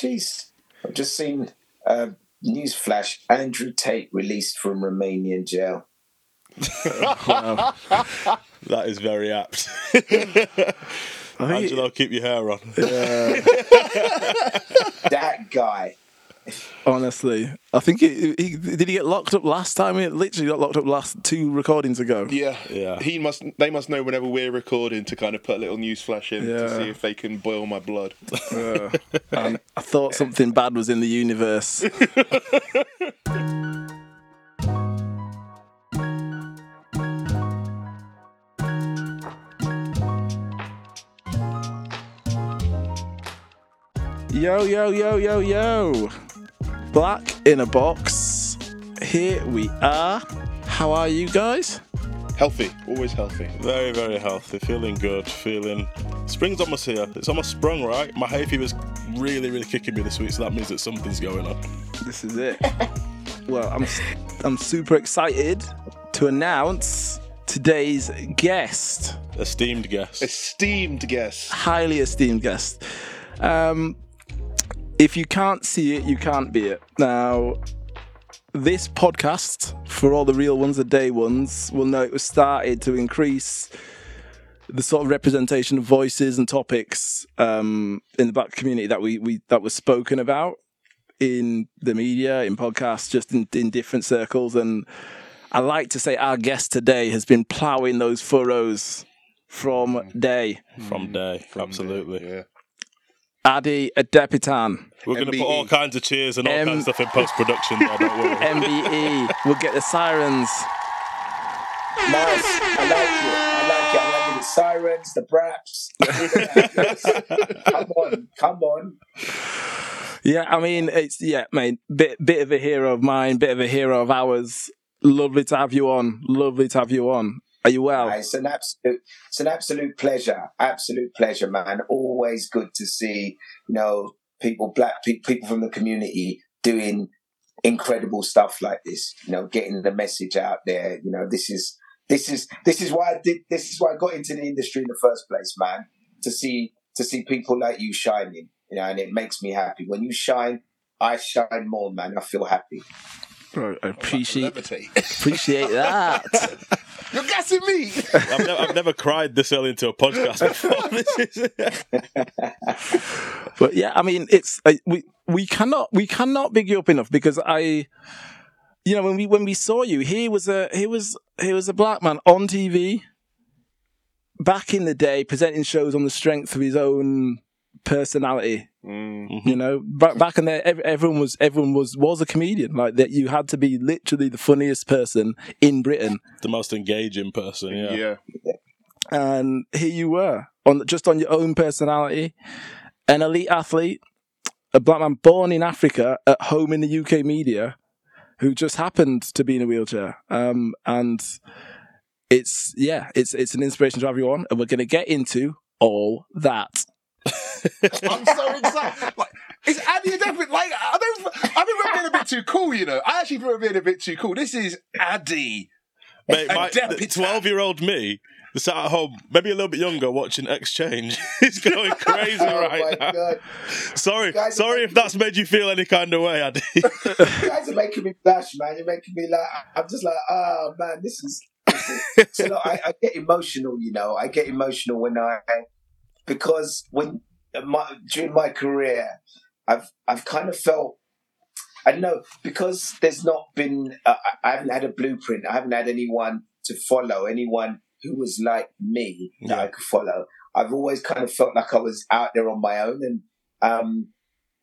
Jeez, I've just seen uh, news flash: Andrew Tate released from Romanian jail. Wow. That is very apt. I think- Angelo, keep your hair on. That guy. Honestly, I think he, he did he get locked up last time? He literally got locked up last two recordings ago. Yeah, Yeah. He must. They must know whenever we're recording to kind of put a little news flash in Yeah. to see if they can boil my blood. Uh, and I thought something bad was in the universe. Yo, yo, yo, yo, yo. Black in a box. Here we are. How are you guys? healthy, always healthy. Very, very healthy. Feeling good. Feeling. Spring's almost here. It's almost sprung, right? My hay fever's really, really kicking me this week, so that means that something's going on. This is it. well, I'm I'm super excited to announce today's guest, Esteemed guest. Esteemed guest. highly esteemed guest. Um, if you can't see it, you can't be it. Now, this podcast, for all the real ones, the day ones, will know it was started to increase the sort of representation of voices and topics um, in the black community that we, we that was spoken about in the media, in podcasts, just in, in different circles. And I like to say our guest today has been ploughing those furrows from day. from day. Absolutely. Yeah. Ade Adepitan, We're going to put all kinds of cheers and all M- kinds of stuff in post production there, don't worry. MBE. we'll get the sirens. Nice. I like it. I like it. I like it. The sirens, the braps. come on, come on. Yeah, I mean, it's yeah, mate. Bit bit of a hero of mine, bit of a hero of ours. Lovely to have you on. Lovely to have you on. Are you well? Uh, it's an absolute, it's an absolute pleasure. Absolute pleasure, man. Always good to see, you know, people, black pe- people from the community doing incredible stuff like this. You know, getting the message out there. You know, this is this is this is why I did. This is why I got into the industry in the first place, man. To see to see people like you shining. You know, and it makes me happy. When you shine, I shine more, man. I feel happy. Bro, I appreciate appreciate that. You're gassing me. I've, never, I've never cried this early into a podcast before. But yeah, I mean, it's uh, we we cannot we cannot big you up enough because I, you know, when we when we saw you, he was a he was he was a black man on TV back in the day, presenting shows on the strength of his own personality. Mm. You know, back back in there, ev- everyone was everyone was was a comedian. Like that, you had to be literally the funniest person in Britain, the most engaging person, yeah. Yeah. and here you were on just on your own personality, an elite athlete, a black man born in Africa at home in the UK media, who just happened to be in a wheelchair. Um, and it's yeah, it's it's an inspiration to everyone, and we're going to get into all that. I'm so excited. Like, is Andy a different? Like, I don't. I think we're being a bit too cool. You know, I actually think we're being a bit too cool. This is Ade. Mate, my twelve-year-old me, sat at home, maybe a little bit younger, watching Exchange, is going crazy Oh right my now. god, Sorry, sorry if that's made you feel any kind of way, Ade. you guys are making me blush, man. You're making me like I'm just like, oh man, this is. so look, I, I get emotional, you know. I get emotional when I because when my, during my career, I've I've kind of felt I don't know because there's not been uh, I haven't had a blueprint. I haven't had anyone to follow, anyone who was like me that Yeah. I could follow. I've always kind of felt like I was out there on my own, and um,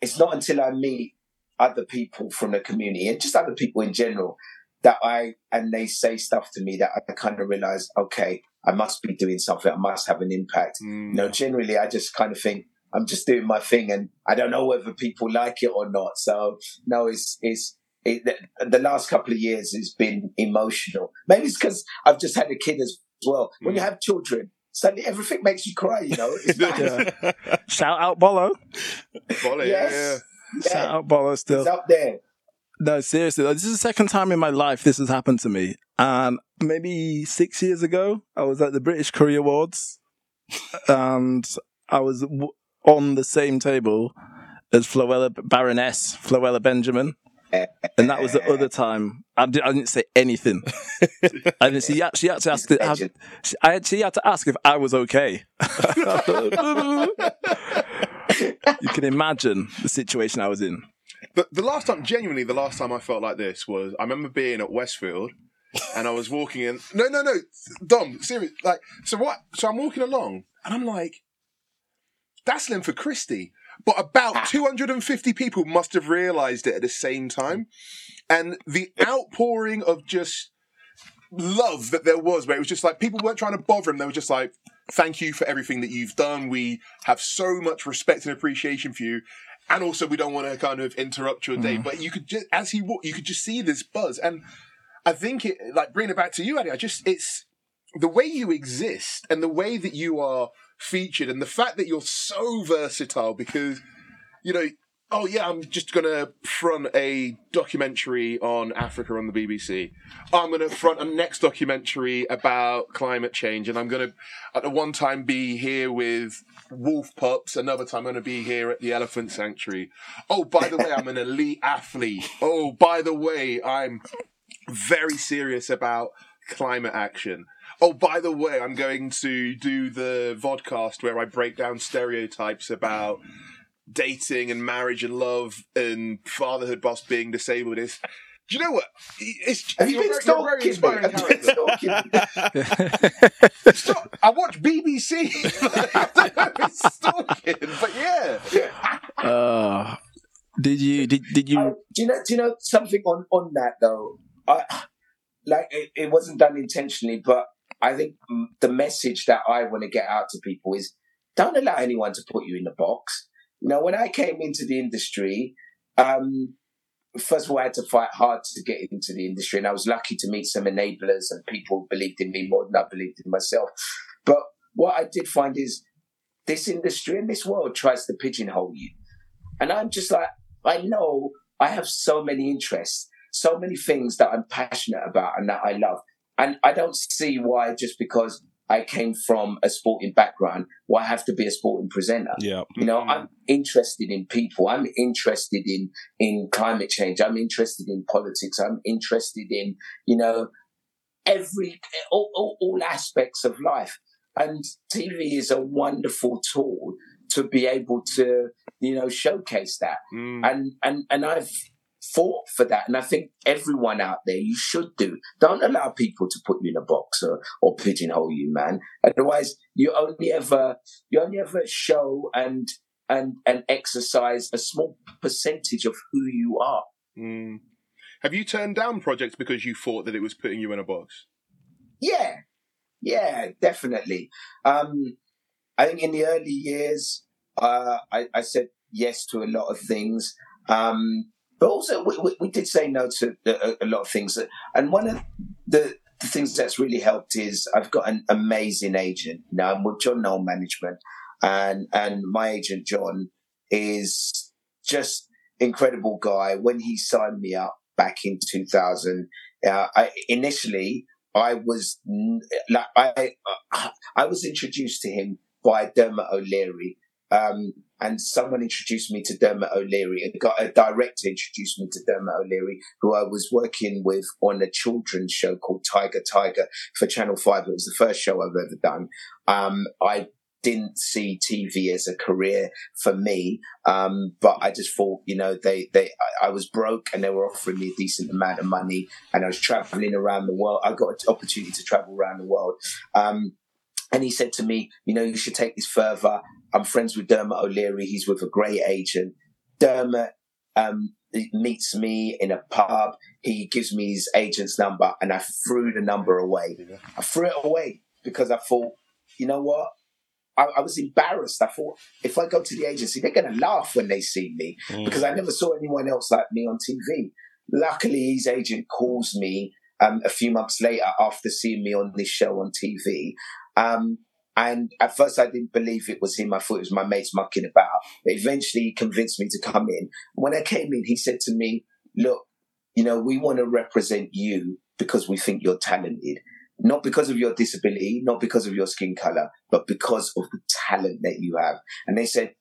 it's not until I meet other people from the community and just other people in general that I and they say stuff to me that I kind of realize, okay, I must be doing something. I must have an impact. Mm. You know, generally, I just kind of think I'm just doing my thing, and I don't know whether people like it or not. So, no, it's it's it, the, the last couple of years has been emotional. Maybe it's because I've just had a kid as well. When you have children, suddenly everything makes you cry. You know, it's nice. Yeah. Shout out Bolo. Bolo, Yes. Shout Yeah, out Bolo still. it's up there. No, seriously, this is the second time in my life this has happened to me. And maybe six years ago, I was at the British Career Awards, and I was w- on the same table as Floella Baroness, Floella Benjamin. And that was the other time I, did, I didn't say anything. I didn't. She actually had to ask. I actually had to ask if I was okay. you can imagine the situation I was in. The, the last time, genuinely, the last time I felt like this was I remember being at Westfield and I was walking in. No, no, no, Dom, serious. Like, so what? So I'm walking along and I'm like, that's Linford Christie. But about ah. 250 people must have realized it at the same time. And the outpouring of just love that there was, where it was just like people weren't trying to bother him. They were just like, thank you for everything that you've done. We have so much respect and appreciation for you. And also, we don't want to kind of interrupt your day. Mm. But you could just, as he walked, you could just see this buzz. And I think it, like, bringing it back to you, Ade, I just, it's the way you exist and the way that you are featured and the fact that you're so versatile because, you know, oh yeah, I'm just gonna front a documentary on Africa on the BBC. I'm gonna front a next documentary about climate change, and I'm gonna at the one time be here with wolf pups. Another time I'm gonna be here at the elephant sanctuary. Oh, by the way, I'm an elite athlete. Oh, by the way, I'm very serious about climate action. Oh, by the way, I'm going to do the vodcast where I break down stereotypes about dating and marriage and love and fatherhood whilst being disabled is. Do you know what? It's, Have you been very, stalking? Very Have you been stalking? Stop. I watch BBC. I stalking, but yeah. Uh, did you? Did did you? Uh, do you know? Do you know something on on that though? I like it, it wasn't done intentionally, but I think the message that I want to get out to people is: don't allow anyone to put you in a box. Know, when I came into the industry, um, first of all, I had to fight hard to get into the industry, and I was lucky to meet some enablers and people believed in me more than I believed in myself. But what I did find is this industry and this world tries to pigeonhole you. And I'm just like, I know I have so many interests, so many things that I'm passionate about and that I love. And I don't see why just because I came from a sporting background. Why well, have to be a sporting presenter? Yeah. You know, I'm interested in people. I'm interested in, in climate change. I'm interested in politics. I'm interested in, you know, every, all, all, all aspects of life. And TV is a wonderful tool to be able to, you know, showcase that. Mm. And, and, and I've, fought for that. And I think everyone out there, you should do. Don't allow people to put you in a box or, or pigeonhole you, man. Otherwise, you only ever, you only ever show and, and, and exercise a small percentage of who you are. Mm. Have you turned down projects because you thought that it was putting you in a box? Yeah. Yeah, definitely. Um, I think in the early years, uh, I, I said yes to a lot of things. Um, but also, we, we, did say no to a, a, lot of things. And one of the, the, things that's really helped is I've got an amazing agent. Now I'm with John Noel Management, and and my agent John is just incredible guy. When he signed me up back in 2000, uh, I, initially I was like I uh, I was introduced to him by Dermot O'Leary, um, and someone introduced me to Dermot O'Leary. A, guy, a director introduced me to Dermot O'Leary, who I was working with on a children's show called Tiger Tiger for Channel Five. It was the first show I've ever done. Um, I didn't see TV as a career for me, um, but I just thought, you know, they they I, I was broke and they were offering me a decent amount of money, and I was traveling around the world. I got an opportunity to travel around the world. Um, and he said to me, you know, you should take this further. I'm friends with Dermot O'Leary. He's with a great agent. Dermot um, meets me in a pub. He gives me his agent's number, and I threw the number away. I threw it away because I thought, you know what? I, I, was embarrassed. I thought, if I go to the agency, they're going to laugh when they see me mm. because I never saw anyone else like me on TV. Luckily, his agent calls me um, a few months later after seeing me on this show on TV um, and at first, I didn't believe it was him. I thought it was my mates mucking about. But eventually, he convinced me to come in. When I came in, he said to me, Look, you know, we want to represent you because we think you're talented. Not because of your disability, not because of your skin color, but because of the talent that you have. And they said,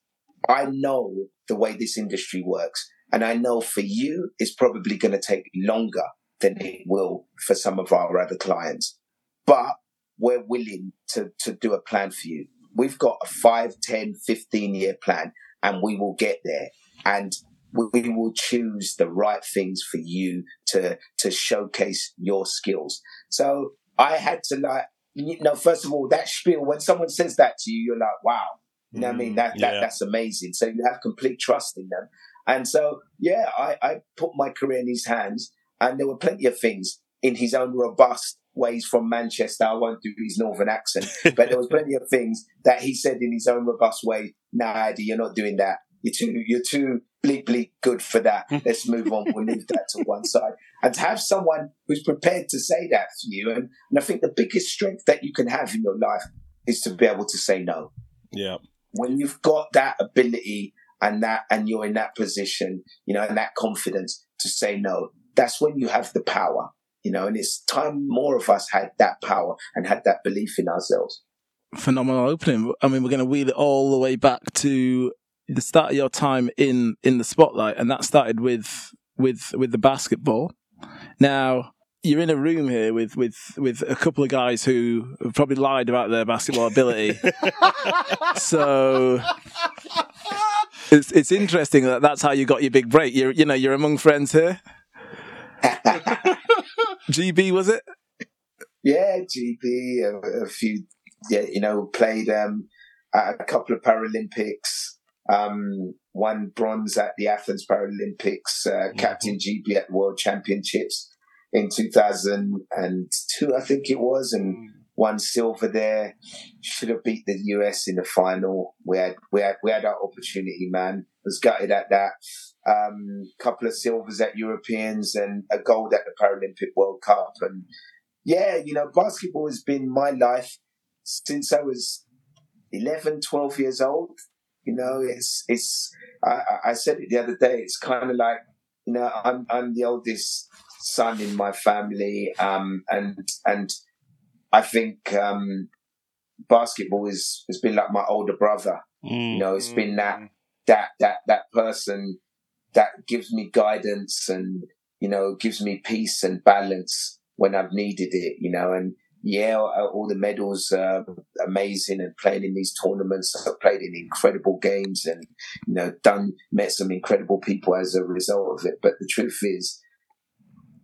I know the way this industry works. And I know for you, it's probably going to take longer than it will for some of our other clients. But we're willing to, to do a plan for you. We've got a 5, 10, 15 year plan and we will get there. And we will choose the right things for you to, to showcase your skills. So I had to like, you know, first of all, that spiel, when someone says that to you, you're like, wow, you know what I mean? Mm, that, that, Yeah. that's amazing. So you have complete trust in them. And so, yeah, I, I put my career in his hands and there were plenty of things in his own robust ways from Manchester. I won't do his northern accent, but there was plenty of things that he said in his own robust way. Nah, Eddie, you're not doing that. You're too, you're too bleak, bleak good for that. Let's move on. We'll leave that to one side. And to have someone who's prepared to say that to you. And, and I think the biggest strength that you can have in your life is to be able to say no Yeah. when you've got that ability and that and you're in that position you know and that confidence to say no that's when you have the power you know and it's time more of us had that power and had that belief in ourselves phenomenal opening. I mean, we're going to wheel it all the way back to the start of your time in in the spotlight, and that started with with with the basketball. Now you're in a room here with with with a couple of guys who have probably lied about their basketball ability. so it's it's interesting that that's how you got your big break. You're you know you're among friends here. GB was it? yeah GB. a, a few yeah you know played um at a couple of paralympics um won bronze at the athens paralympics uh, captain GB at world championships in 2002 i think it was and won silver there. Should have beat the US in the final. We had we had we had our opportunity, man. Was gutted at that. Um, couple of silvers at Europeans and a gold at the Paralympic World Cup. And yeah, you know, basketball has been my life since I was 11, 12 years old. You know, it's it's. I, I- I said it the other day. It's kind of like you know, I'm I'm the oldest son in my family, um, and and I think um, basketball is has been like my older brother. You know, it's been that that that that person that gives me guidance and you know gives me peace and balance when I've needed it. You know, and yeah, all the medals are amazing and playing in these tournaments. I've played in incredible games and you know done met some incredible people as a result of it. But the truth is,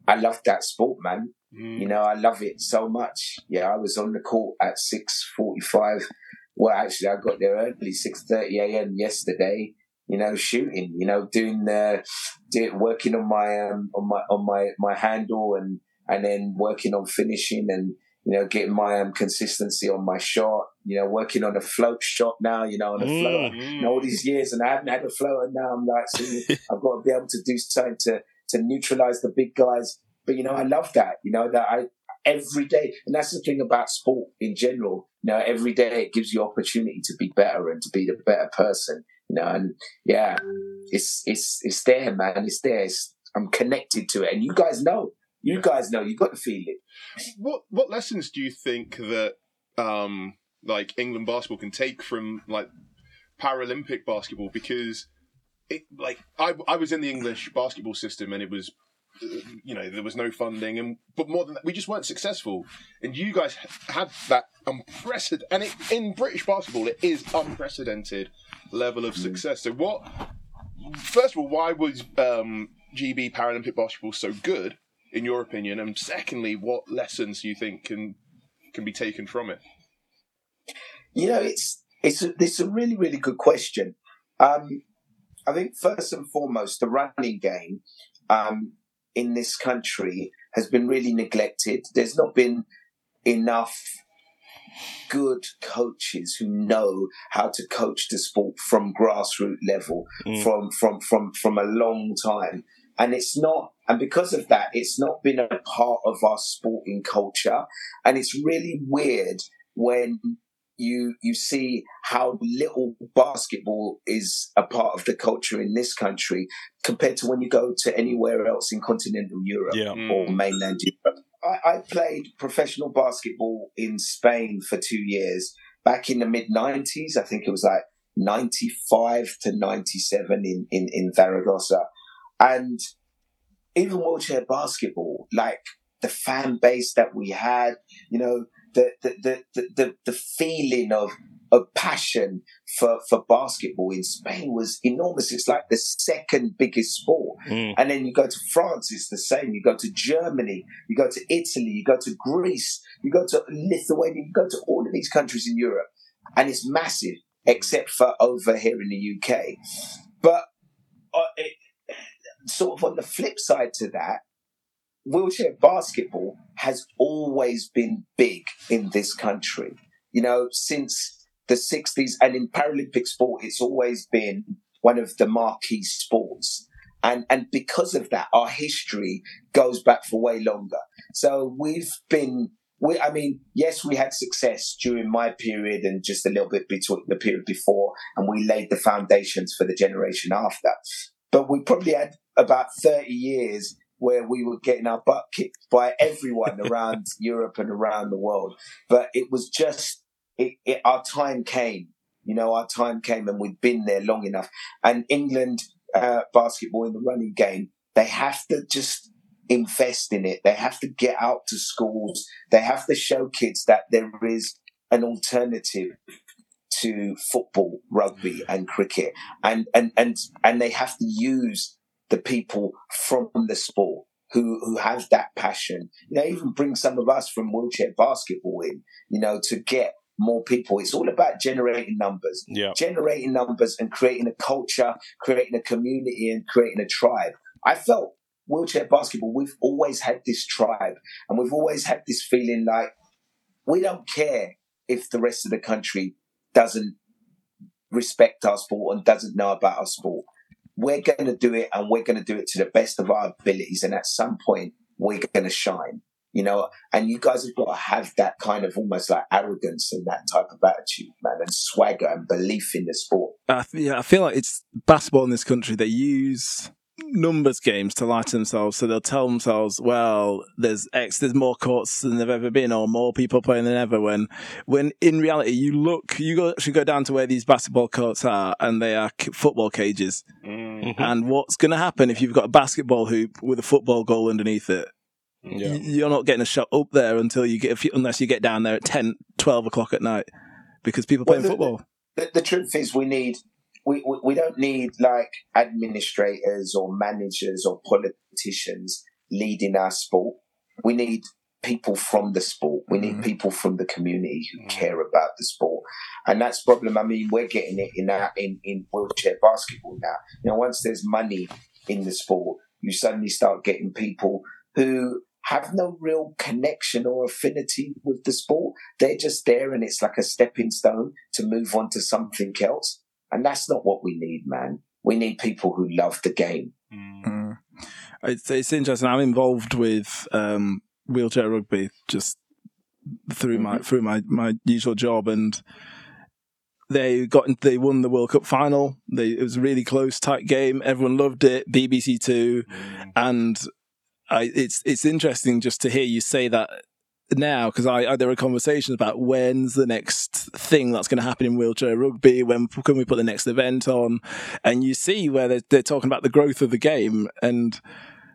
I love that sport, man. Mm. You know, I love it so much. Yeah, I was on the court at six forty-five. Well, actually, I got there early, six thirty a.m. yesterday. You know, shooting. You know, doing the, do, working on my um, on my on my my handle and and then working on finishing and you know getting my um, consistency on my shot. You know, working on a float shot now. You know, on a Mm. float. You know, all these years and I haven't had a float, and now I'm like, so I've got to be able to do something to to neutralize the big guys. But you know, I love that. You know that I every day, and that's the thing about sport in general. You know, every day it gives you opportunity to be better and to be the better person. You know, and yeah, it's it's it's there, man. It's there. It's, I'm connected to it, and you guys know. You guys know. You got to feel it. What what lessons do you think that um like England basketball can take from like Paralympic basketball? Because it like I I was in the English basketball system and it was you know there was no funding and but more than that we just weren't successful and you guys had that unprecedented and it, in British basketball it is unprecedented level of success so what first of all why was um, GB Paralympic basketball so good in your opinion? And secondly, what lessons do you think can can be taken from it? You know, it's it's a, it's a really really good question. Um, I think first and foremost, the running game um, in this country has been really neglected. There's not been enough good coaches who know how to coach the sport from grassroots level Mm. from from from from a long time and it's not and because of that it's not been a part of our sporting culture and it's really weird when you you see how little basketball is a part of the culture in this country compared to when you go to anywhere else in continental Europe Yeah. Hmm. or mainland Europe. I, I played professional basketball in Spain for two years back in the mid 90s. I think it was like 95 to 97 in, in, in Zaragoza. And even wheelchair basketball, like the fan base that we had, you know, the, the, the, the, the feeling of, of passion for, for basketball in Spain was enormous. It's like the second biggest sport. Mm. And then you go to France, it's the same. You go to Germany, you go to Italy, you go to Greece, you go to Lithuania, you go to all of these countries in Europe, and it's massive, except for over here in the UK. But uh, it, sort of on the flip side to that, wheelchair basketball has always been big in this country. You know, since the 60s and in Paralympic sport, it's always been one of the marquee sports. And, and because of that, our history goes back for way longer. So we've been, we, I mean, yes, we had success during my period and just a little bit between the period before, and we laid the foundations for the generation after. But we probably had about 30 years where we were getting our butt kicked by everyone around Europe and around the world. But it was just, it, it, our time came. You know, our time came and we'd been there long enough. And England uh, basketball in the running game, they have to just invest in it. They have to get out to schools. They have to show kids that there is an alternative to football, rugby, and cricket, and and and and they have to use the people from the sport who who have that passion. You know, even bring some of us from wheelchair basketball in. You know, to get more people. It's all about generating numbers, Yeah. generating numbers, and creating a culture, creating a community, and creating a tribe. I felt wheelchair basketball. We've always had this tribe, and we've always had this feeling like we don't care if the rest of the country doesn't respect our sport and doesn't know about our sport. We're going to do it and we're going to do it to the best of our abilities. And at some point, we're going to shine, you know, and you guys have got to have that kind of almost like arrogance and that type of attitude, man, and swagger and belief in the sport. Th- yeah, I feel like it's basketball in this country. They use numbers games to lie to themselves. So they'll tell themselves, "Well, there's X, there's more courts than there've ever been, or more people playing than ever." When, when in reality, you look, you go, actually go down to where these basketball courts are, and they are c- football cages. Mhm. And what's going to happen if you've got a basketball hoop with a football goal underneath it? Yeah. You're not getting a shot up there until you get, few, unless you get down there at 10, 12 o'clock at night, because people Well, playing the- football. the, the truth is we need we, we, we don't need like administrators or managers or politicians leading our sport. We need people from the sport. We need mm-hmm. people from the community who mm. care about the sport. And that's the problem. I mean, we're getting it in our, in, in wheelchair basketball now. You know, once there's money in the sport, you suddenly start getting people who have no real connection or affinity with the sport. They're just there and it's like a stepping stone to move on to something else. And that's not what we need, man. We need people who love the game. Mm. It's, it's interesting. I'm involved with um, wheelchair rugby just through my through my, my usual job, and they got they won the World Cup final. They, it was a really close, tight game. Everyone loved it. BBC Two, and I, it's it's interesting just to hear you say that now because I, I there were conversations about when's the next thing that's going to happen in wheelchair rugby when can we put the next event on? And you see where they're, they're talking about the growth of the game and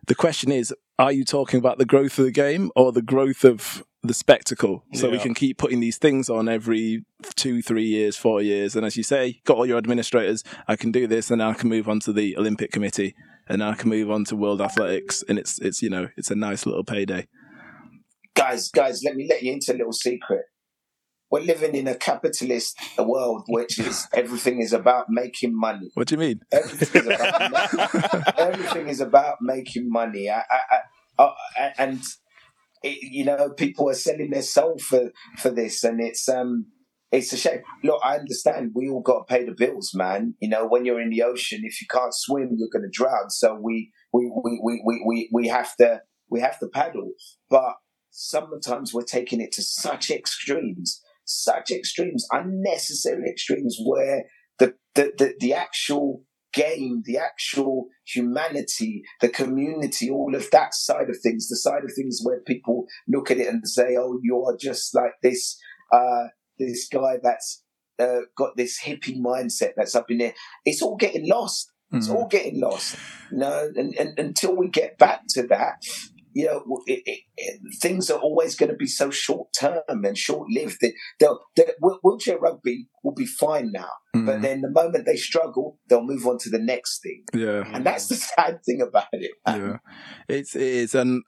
the question is are you talking about the growth of the game or the growth of the spectacle? So we can keep putting these things on every two three years four years and as you say got all your administrators i can do this and i can move on to the olympic committee and i can move on to world athletics and it's it's you know it's a nice little payday Guys, guys, let me let you into a little secret. We're living in a capitalist world, which is everything is about making money. what do you mean Everything is about, everything is about making money. I, I, I, I, and it, you know, people are selling their soul for for this, and it's um, it's a shame. Look, I understand. We all got to pay the bills, man. You know, when you're in the ocean, if you can't swim, you're going to drown. So we we, we, we, we, we we have to we have to paddle, but sometimes we're taking it to such extremes, such extremes, unnecessary extremes, where the the, the, the actual game, the actual humanity, the community, all of that side of things, the side of things where people look at it and say, "Oh, you're just like this, uh, this guy that's uh, got this hippie mindset that's up in there. It's all getting lost. It's Mm. all getting lost. You know, and, and until we get back to that, you know, it, it, it, things are always going to be so short term and short lived. That wheelchair rugby will be fine now, but Mm. then the moment they struggle, they'll move on to the next thing, yeah. and that's the sad thing about it. man. Yeah, it's it is, and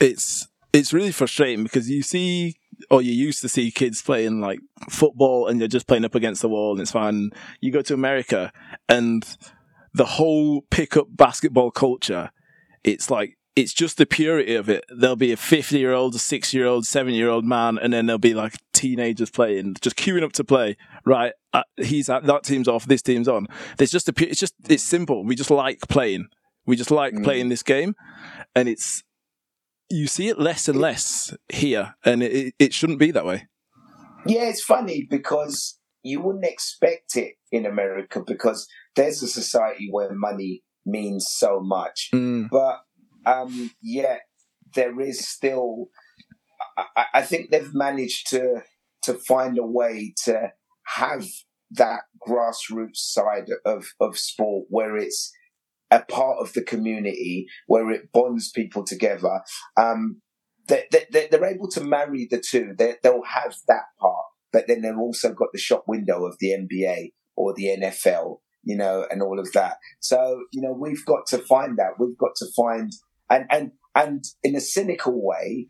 it's it's really frustrating because you see, or you used to see kids playing like football, and they're just playing up against the wall, and it's fine. You go to America, and the whole pickup basketball culture, it's like it's just the purity of it. There'll be a fifty-year-old, a six-year-old, seven-year-old man, and then there'll be like teenagers playing, just queuing up to play. Right, uh, he's at, that team's off, this team's on. There's just a, pu- it's just it's simple. We just like playing. We just like Mm. playing this game, and it's you see it less and less here, and it, it, it shouldn't be that way. Yeah, it's funny because you wouldn't expect it in America because there's a society where money means so much. Mm, But um, yet there is still. I, I- think they've managed to to find a way to have that grassroots side of of sport where it's a part of the community where it bonds people together. Um, they, they, they're able to marry the two. They, they'll have that part, but then they've also got the shop window of the NBA or the NFL, you know, and all of that. So, you know, we've got to find that. We've got to find, and, and, and in a cynical way,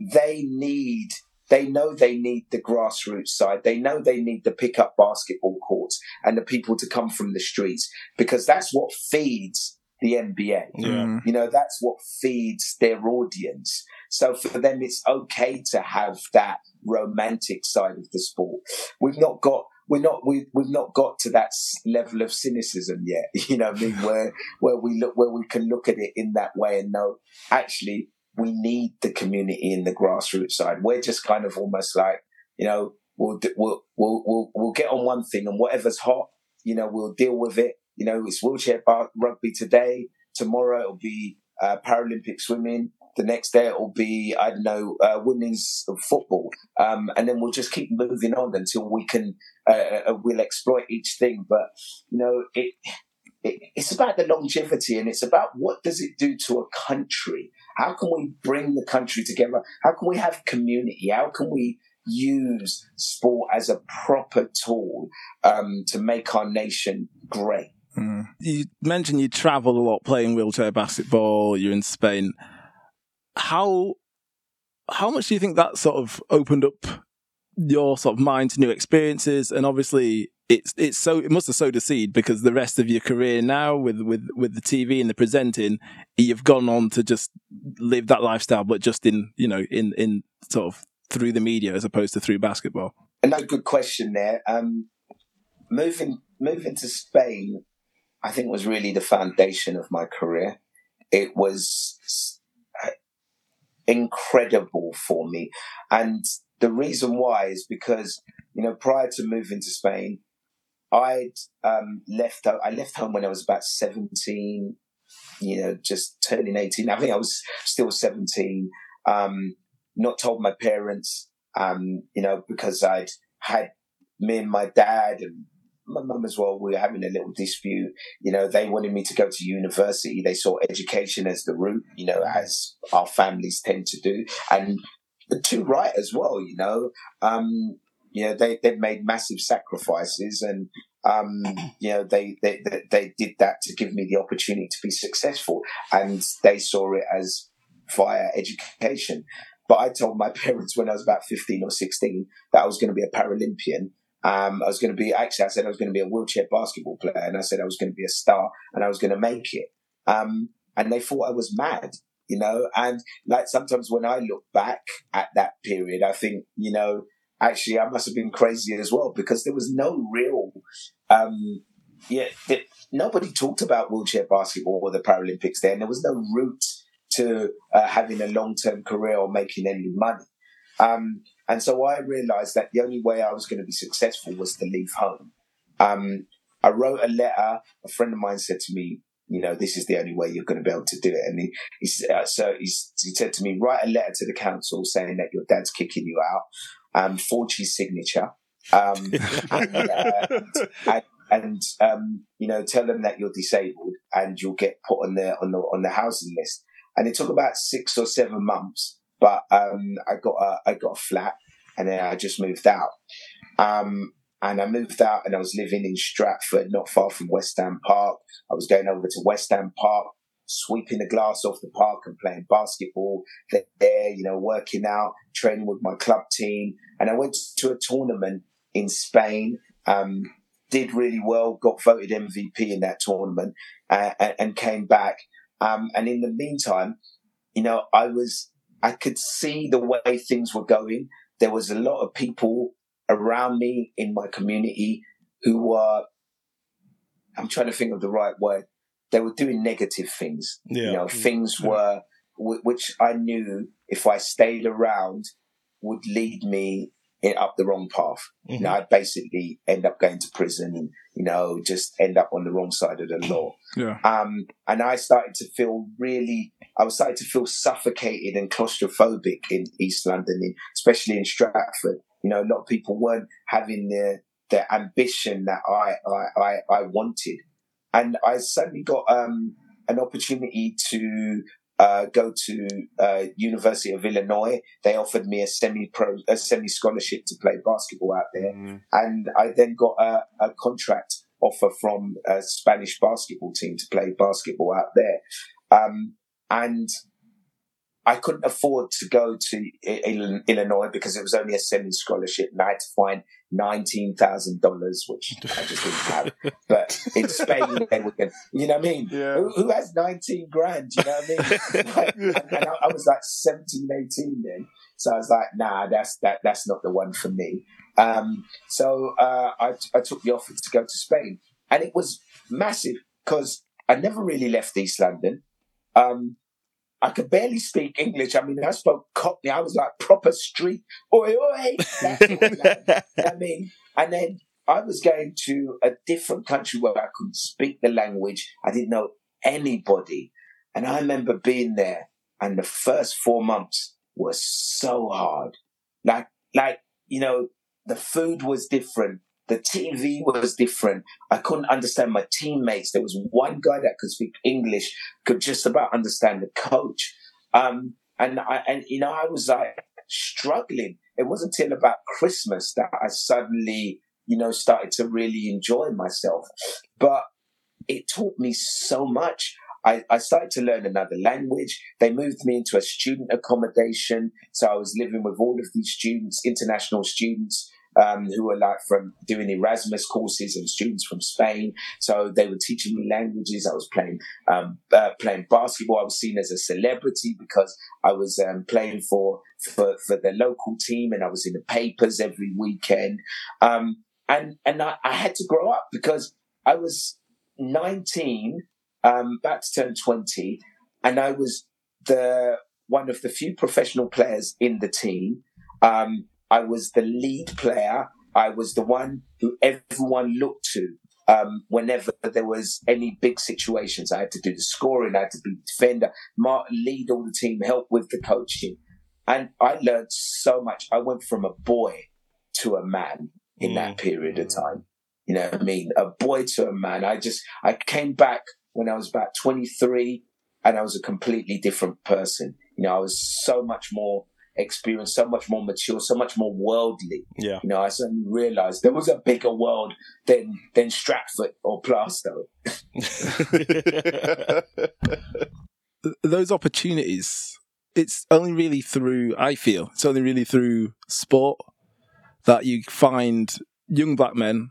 they need, they know they need the grassroots side. They know they need the pickup basketball courts and the people to come from the streets because that's what feeds the NBA. Yeah. mm, You know, that's what feeds their audience. So for them, it's okay to have that romantic side of the sport. We've not got, we're not, we, we've not got to that level of cynicism yet. You know I mean? Where, where we look, where we can look at it in that way and know, actually, we need the community in the grassroots side. We're just kind of almost like, you know, we'll, we'll, we'll, we'll, we'll get on one thing and whatever's hot, you know, we'll deal with it. You know, it's wheelchair bar- rugby today. Tomorrow it'll be uh, Paralympic swimming. The next day it'll be, I don't know, uh, women's football. Um, and then we'll just keep moving on until we can, uh, uh, we'll exploit each thing. But, you know, it, it, it's about the longevity and it's about what does it do to a country? How can we bring the country together? How can we have community? How can we use sport as a proper tool um, to make our nation great? mm. You mentioned you travel a lot playing wheelchair basketball. You're in Spain. How how much do you think that sort of opened up your sort of mind to new experiences? And obviously, it's it's so it must have sowed a seed because the rest of your career now with with with the TV and the presenting, you've gone on to just live that lifestyle, but just in you know in in sort of through the media as opposed to through basketball. Another good question there. Um, moving moving to Spain, I think was really the foundation of my career. It was incredible for me, and the reason why is because you know prior to moving to Spain, I'd um, left. I left home when I was about seventeen. You know, just turning eighteen. I think I was still seventeen. Um, not told my parents. Um, you know, because I'd had me and my dad and my mum as well. We were having a little dispute. You know, they wanted me to go to university. They saw education as the route. You know, as our families tend to do, and too right as well. You know, um, you know they they've made massive sacrifices and. Um, you know, they, they, they, they did that to give me the opportunity to be successful and they saw it as via education. But I told my parents when I was about 15 or 16 that I was going to be a Paralympian. Um, I was going to be, actually, I said I was going to be a wheelchair basketball player and I said I was going to be a star and I was going to make it. Um, and they thought I was mad, you know, and like sometimes when I look back at that period, I think, you know, actually I must have been crazy as well because there was no real, um, yeah, nobody talked about wheelchair basketball or the Paralympics there, and there was no route to uh, having a long term career or making any money. Um, and so I realized that the only way I was going to be successful was to leave home. Um, I wrote a letter. A friend of mine said to me, you know, this is the only way you're going to be able to do it. And he, he, uh, so he, he said to me, write a letter to the council saying that your dad's kicking you out, um, forge his signature, um, and, uh, and, and um, you know tell them that you're disabled and you'll get put on the on the on the housing list. And it took about six or seven months, but um, I got a I got a flat, and then I just moved out. Um, and I moved out, and I was living in Stratford, not far from West Ham Park. I was going over to West Ham Park, sweeping the glass off the park and playing basketball there, you know, working out, training with my club team. And I went to a tournament in Spain. Um, did really well, got voted MVP in that tournament, uh, and came back. Um, and in the meantime, you know, I was, I could see the way things were going. There was a lot of people around me in my community who were, I'm trying to think of the right word. They were doing negative things. Yeah. You know, things yeah. were, which I knew if I stayed around would lead me up the wrong path. Mm-hmm. You know, I'd basically end up going to prison and, you know, just end up on the wrong side of the law. Yeah. Um, and I started to feel really, I was starting to feel suffocated and claustrophobic in East London, especially in Stratford. You know, a lot of people weren't having the, the ambition that I, I, I, I wanted. And I suddenly got, um, an opportunity to uh, go to uh, University of Illinois. They offered me a semi-pro, a semi-scholarship to play basketball out there, mm. and I then got a, a, contract offer from a Spanish basketball team to play basketball out there. Um, and I couldn't afford to go to Illinois because it was only a semi scholarship and I had to find $19,000, which I just didn't have. but in Spain, they were going, you know what I mean? Yeah. Who, who, has 19 grand? You know what I mean? Like, and, and I, I, was like 17, 18 then. So I was like, nah, that's, that, that's not the one for me. Um, so, uh, I, I took the offer to go to Spain and it was massive because I never really left East London. Um, I could barely speak English. I mean, I spoke Cockney. I was like proper street, oi, oi. I mean, and then I was going to a different country where I couldn't speak the language. I didn't know anybody. And I remember being there and the first four months were so hard. Like, like, you know, the food was different. The TV was different. I couldn't understand my teammates. There was one guy that could speak English, could just about understand the coach. Um, and I, and you know, I was like struggling. It wasn't until about Christmas that I suddenly, you know, started to really enjoy myself. But it taught me so much. I, I, started to learn another language. They moved me into a student accommodation. So I was living with all of these students, international students um, who were like from doing Erasmus courses and students from Spain. So they were teaching me languages. I was playing um, uh, playing basketball. I was seen as a celebrity because I was um, playing for, for for the local team and I was in the papers every weekend. Um, and and I, I, had to grow up because I was 19, um, about to turn 20, and I was the one of the few professional players in the team. Um, I was the lead player. I was the one who everyone looked to um, whenever there was any big situations. I had to do the scoring. I had to be the defender, lead all the team, help with the coaching. And I learned so much. I went from a boy to a man in mm. that period of time. You know what I mean? A boy to a man. I just, I came back when I was about 23 and I was a completely different person. You know, I was so much more experience, so much more mature, so much more worldly. Yeah. You know, I suddenly realized there was a bigger world than than Stratford or Plaistow. Those opportunities, it's only really through, I feel, it's only really through sport that you find young black men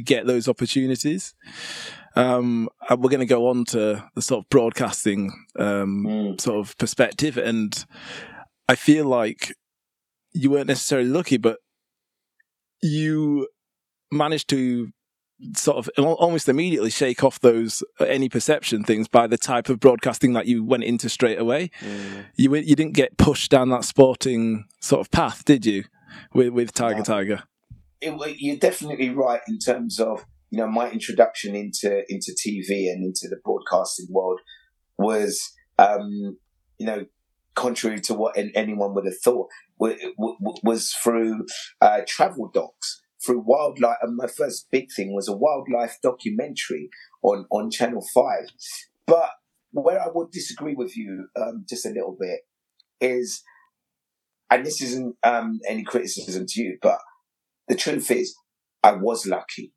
get those opportunities. Um, we're going to go on to the sort of broadcasting um, mm. sort of perspective, and I feel like you weren't necessarily lucky, but you managed to sort of almost immediately shake off those uh, any perception things by the type of broadcasting that you went into straight away. Mm. You you didn't get pushed down that sporting sort of path, did you? With with Tiger no. Tiger. It, you're definitely right in terms of you know my introduction into into TV and into the broadcasting world was um, you know contrary to what anyone would have thought, was through uh, travel docs through wildlife. And my first big thing was a wildlife documentary on, on Channel 5. But where I would disagree with you um, just a little bit is, and this isn't um, any criticism to you, but the truth is, I was lucky.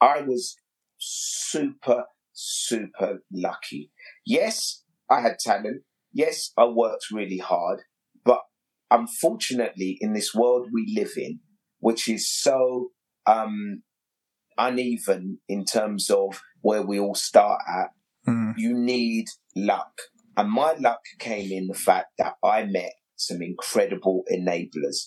I was super, super lucky. Yes, I had talent. Yes, I worked really hard. But unfortunately, in this world we live in, which is so um, uneven in terms of where we all start at, Mm. you need luck. And my luck came in the fact that I met some incredible enablers.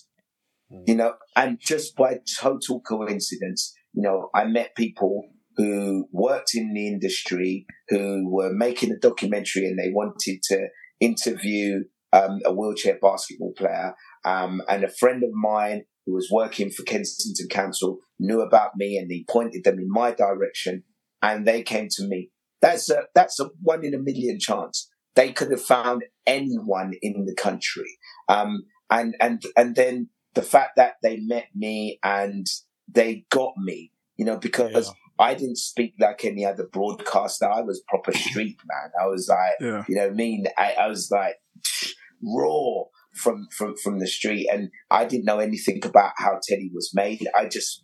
You know, and just by total coincidence, you know, I met people who worked in the industry, who were making a documentary and they wanted to interview um, a wheelchair basketball player. Um, and a friend of mine who was working for Kensington Council knew about me and he pointed them in my direction and they came to me. That's a, that's a one in a million chance. They could have found anyone in the country. Um, and, and, and then the fact that they met me and they got me, you know, because Yeah. I didn't speak like any other broadcaster. I was proper street man. I was like, Yeah. you know, I mean, I, I was like raw from from from the street, and I didn't know anything about how Teddy was made. I just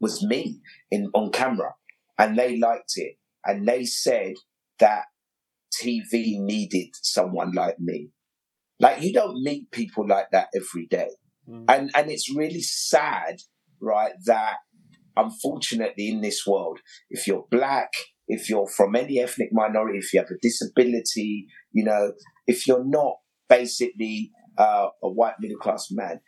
was me in on camera, and they liked it, and they said that TV needed someone like me. Like you don't meet people like that every day, Mm. and and it's really sad, right? That unfortunately in this world, if you're black, if you're from any ethnic minority, if you have a disability, you know, if you're not basically uh, a white middle class man,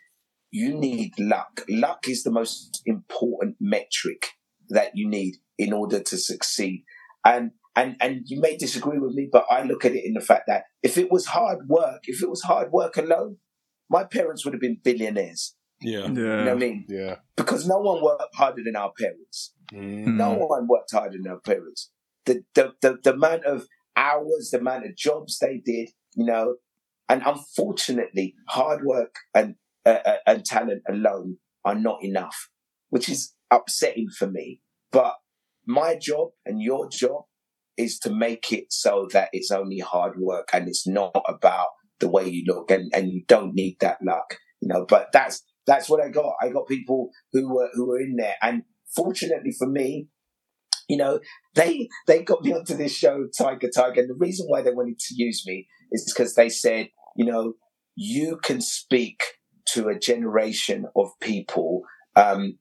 you need luck. Luck is the most important metric that you need in order to succeed. And and and you may disagree with me, but I look at it in the fact that if it was hard work, if it was hard work alone, my parents would have been billionaires. Yeah. Yeah. You know what I mean? Yeah. Because no one worked harder than our parents. Mm. No Mm. one worked harder than our parents. The, the the the amount of hours, the amount of jobs they did, you know, and unfortunately, hard work and uh, uh, and talent alone are not enough, which is upsetting for me. But my job and your job is to make it so that it's only hard work and it's not about the way you look, and and you don't need that luck, you know. But that's that's what I got. I got people who were who were in there, and fortunately for me, you know, they they got me onto this show, Tiger Tiger. And the reason why they wanted to use me is because they said, you know, you can speak to a generation of people um,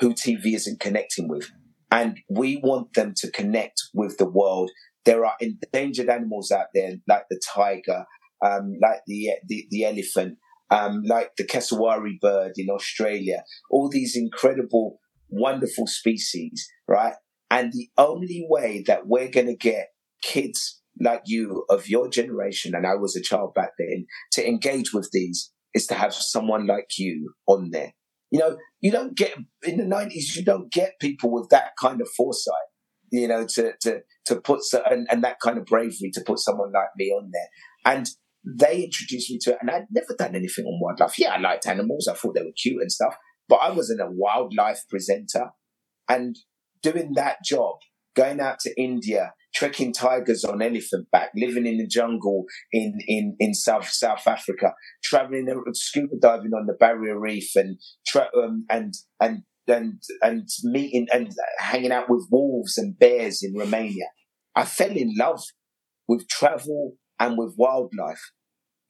who TV isn't connecting with, and we want them to connect with the world. There are endangered animals out there, like the tiger, um, like the the, the elephant, um, like the cassowary bird in Australia. All these incredible, wonderful species, right? And the only way that we're going to get kids like you of your generation, and I was a child back then, to engage with these is to have someone like you on there. You know, you don't get in the nineties. You don't get people with that kind of foresight. You know, to to to put and, and that kind of bravery to put someone like me on there. And they introduced me to it, and I'd never done anything on wildlife. Yeah, I liked animals. I thought they were cute and stuff, but I wasn't a wildlife presenter. And doing that job, going out to India, trekking tigers on elephant back, living in the jungle in, in, in South South Africa, traveling uh, scuba diving on the Barrier Reef, and tra- um, and and and and meeting and hanging out with wolves and bears in Romania. I fell in love with travel and with wildlife.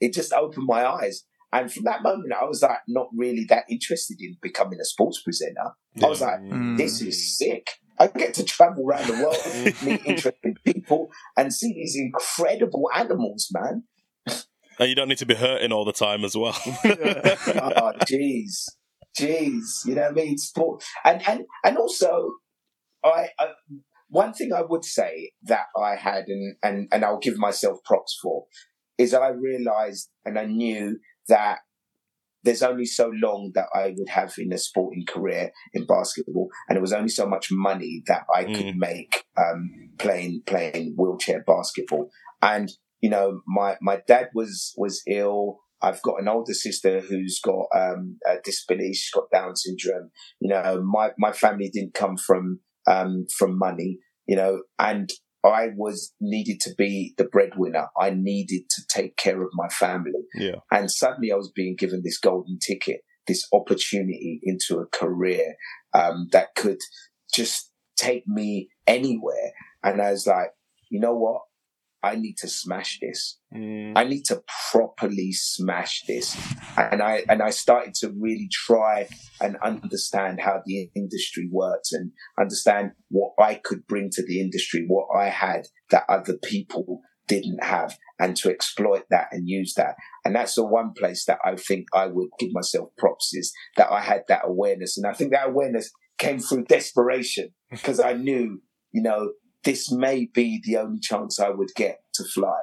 It just opened my eyes. And from that moment, I was like, not really that interested in becoming a sports presenter. I was like, Mm. this is sick. I get to travel around the world, meet interesting people, and see these incredible animals, man. And you don't need to be hurting all the time as well. oh, jeez, jeez. You know what I mean? Sport, and and and also, I, I one thing I would say that I had, and and and I'll give myself props for, is I realised and I knew that there's only so long that I would have in a sporting career in basketball, and it was only so much money that I could Mm. make um, playing playing wheelchair basketball. And you know, my my dad was was ill. I've got an older sister who's got um, a disability. She's got Down syndrome. You know, my my family didn't come from um, from money. You know, and I was needed to be the breadwinner. I needed to take care of my family. Yeah. And suddenly I was being given this golden ticket, this opportunity into a career um, that could just take me anywhere. And I was like, you know what? I need to smash this. Mm. I need to properly smash this. And I and I started to really try and understand how the industry works and understand what I could bring to the industry, what I had that other people didn't have, and to exploit that and use that. And that's the one place that I think I would give myself props is that I had that awareness. And I think that awareness came through desperation because I knew, you know, this may be the only chance I would get to fly.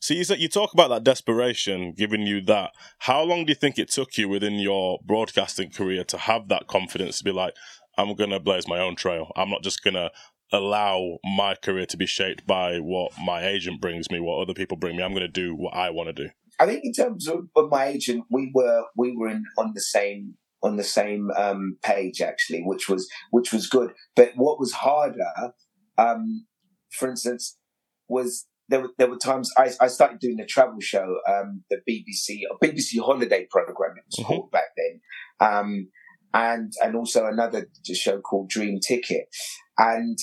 So you said you talk about that desperation giving you that. How long do you think it took you within your broadcasting career to have that confidence to be like, I'm gonna blaze my own trail. I'm not just gonna allow my career to be shaped by what my agent brings me, what other people bring me. I'm gonna do what I want to do. I think in terms of, of my agent, we were we were in, on the same on the same um, page actually, which was which was good. But what was harder um, for instance, was there were, there were times I, I started doing the travel show, um, the BBC or BBC holiday program it was Mhm. called back then, um, and and also another show called Dream Ticket, and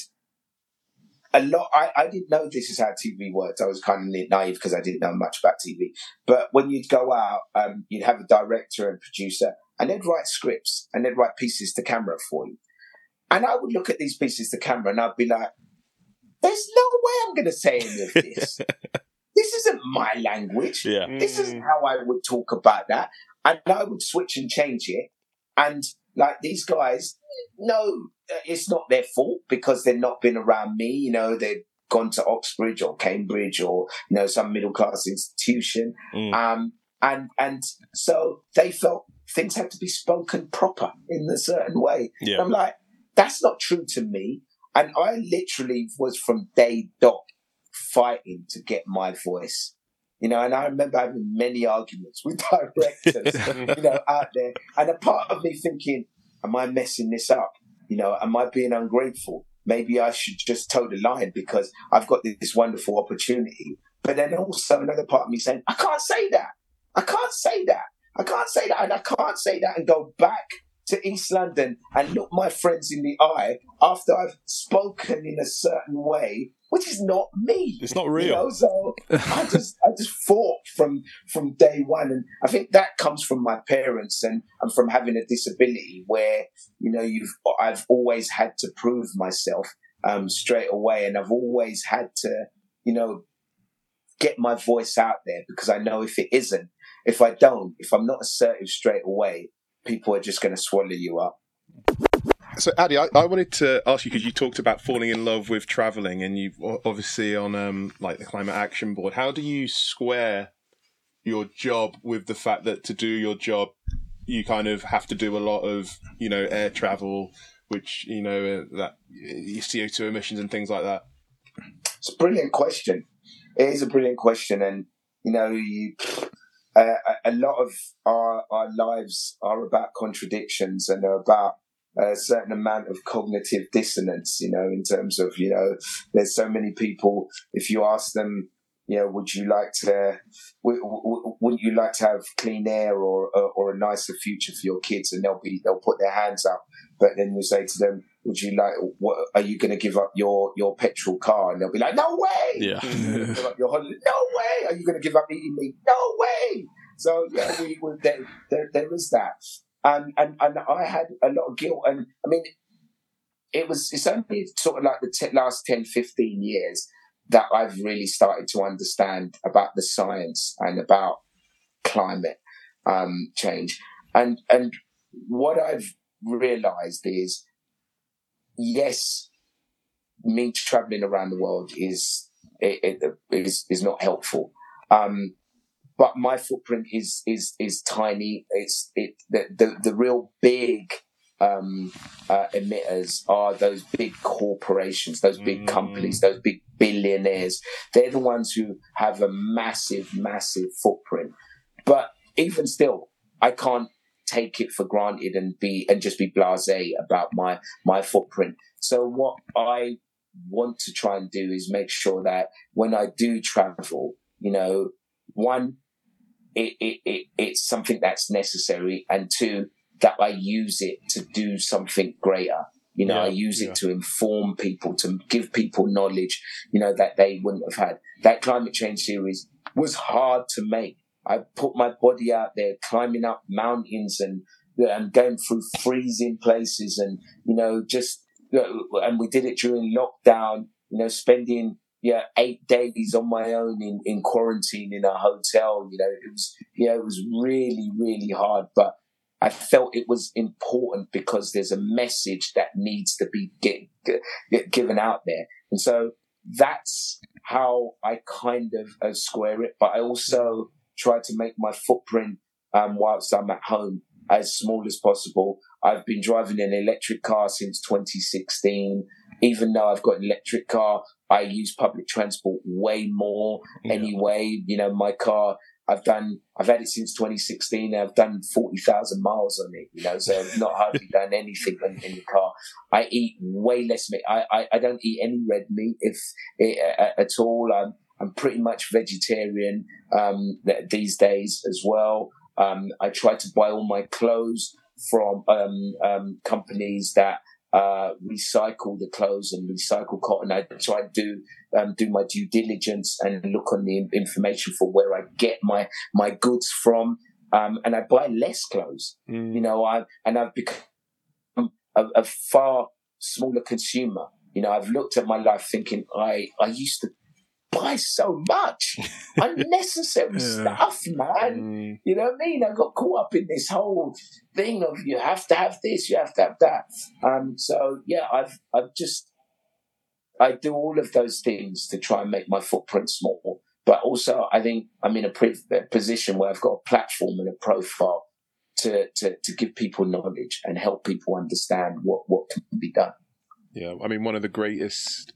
a lot. I, I didn't know this is how TV worked. I was kind of naive because I didn't know much about TV. But when you'd go out, um, you'd have a director and producer, and they'd write scripts and they'd write pieces to camera for you. And I would look at these pieces to camera and I'd be like, there's no way I'm going to say any of this. this isn't my language. Yeah. This isn't how I would talk about that. And I would switch and change it. And like these guys, no, it's not their fault because they've not been around me. You know, they've gone to Oxbridge or Cambridge or, you know, some middle class institution. Mm. Um, and, and so they felt things had to be spoken proper in a certain way. Yeah. I'm like, that's not true to me. And I literally was from day dot fighting to get my voice. You know, and I remember having many arguments with directors, you know, out there. And a part of me thinking, am I messing this up? You know, am I being ungrateful? Maybe I should just toe the line because I've got this wonderful opportunity. But then also another part of me saying, I can't say that. I can't say that. I can't say that. And I can't say that and go back to East London and look my friends in the eye after I've spoken in a certain way, which is not me. It's not You real. know, so I just I just fought from from day one, and I think that comes from my parents and and from having a disability where you know you've I've always had to prove myself um, straight away, and I've always had to you know get my voice out there because I know if it isn't, if I don't, if I'm not assertive straight away, people are just going to swallow you up. So, Ade, I, I wanted to ask you because you talked about falling in love with traveling, and you've obviously on um, like the Climate Action Board. How do you square your job with the fact that to do your job, you kind of have to do a lot of you know air travel, which you know uh, that your CO two emissions and things like that. It's a brilliant question. It is a brilliant question, and you know, you, uh, a lot of our our lives are about contradictions and are about a certain amount of cognitive dissonance. You know, in terms of you know, there's so many people. If you ask them, you know, would you like to, w- w- wouldn't you like to have clean air or, or or a nicer future for your kids? And they'll be they'll put their hands up. But then you say to them, would you like, what, are you going to give up your, your petrol car? And they'll be like, no way. Yeah. give up your holiday? No way. Are you going to give up eating meat? No way. So yeah, we, we there, there, there is that. And, and, and I had a lot of guilt. And I mean, it was, it's only sort of like the t- last 10, 15 years that I've really started to understand about the science and about climate um, change. And, and what I've realized is, yes, me traveling around the world is it, it, is is not helpful. Um, but my footprint is is is tiny. It's it the the, the real big um, uh, emitters are those big corporations, those big Mm. companies, those big billionaires. They're the ones who have a massive, massive footprint. But even still, I can't take it for granted and be and just be blasé about my my footprint. So what I want to try and do is make sure that when I do travel, you know, one, it, it, it it's something that's necessary, and two, that I use it to do something greater. You know, Yeah, I use it to inform people, to give people knowledge, you know, that they wouldn't have had. That climate change series was hard to make. I put my body out there, climbing up mountains and and going through freezing places, and you know, just and we did it during lockdown. You know, spending yeah eight days on my own in in quarantine in a hotel. You know, it was know it was really really hard, but I felt it was important because there's a message that needs to be get, get given out there, and so that's how I kind of uh, square it. But I also try to make my footprint um, whilst I'm at home as small as possible. I've been driving an electric car since 2016. Even though I've got an electric car, I use public transport way more Yeah. anyway. You know, my car, I've done, I've had it since 2016. I've done 40,000 miles on it, you know, so I've not hardly done anything in, in the car. I eat way less meat. I, I, I don't eat any red meat if eh, at all. I'm, I'm pretty much vegetarian, um, these days as well. Um, I try to buy all my clothes from, um, um, companies that, uh, recycle the clothes and recycle cotton. I try and do um, do my due diligence and look on the information for where I get my my goods from, um, and I buy less clothes. Mm. You know, I and I've become a, a far smaller consumer. You know, I've looked at my life thinking I I used to buy so much unnecessary Yeah. stuff, man. Mm. You know what I mean? I got caught up in this whole thing of you have to have this, you have to have that. Um, so yeah, I've I've just I do all of those things to try and make my footprint small. But also, I think I'm in a pre- position where I've got a platform and a profile to, to, to give people knowledge and help people understand what, what can be done. Yeah, I mean, one of the greatest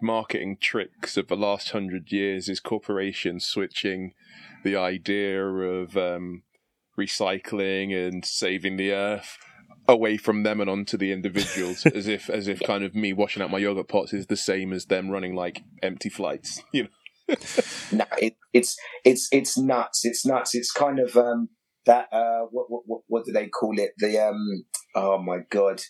marketing tricks of the last hundred years is corporations switching the idea of um, recycling and saving the earth away from them and onto the individuals, as if as if kind of me washing out my yogurt pots is the same as them running like empty flights. You know, No, it, it's it's it's nuts. It's nuts. It's kind of um that uh what what what, what do they call it? The um oh my god,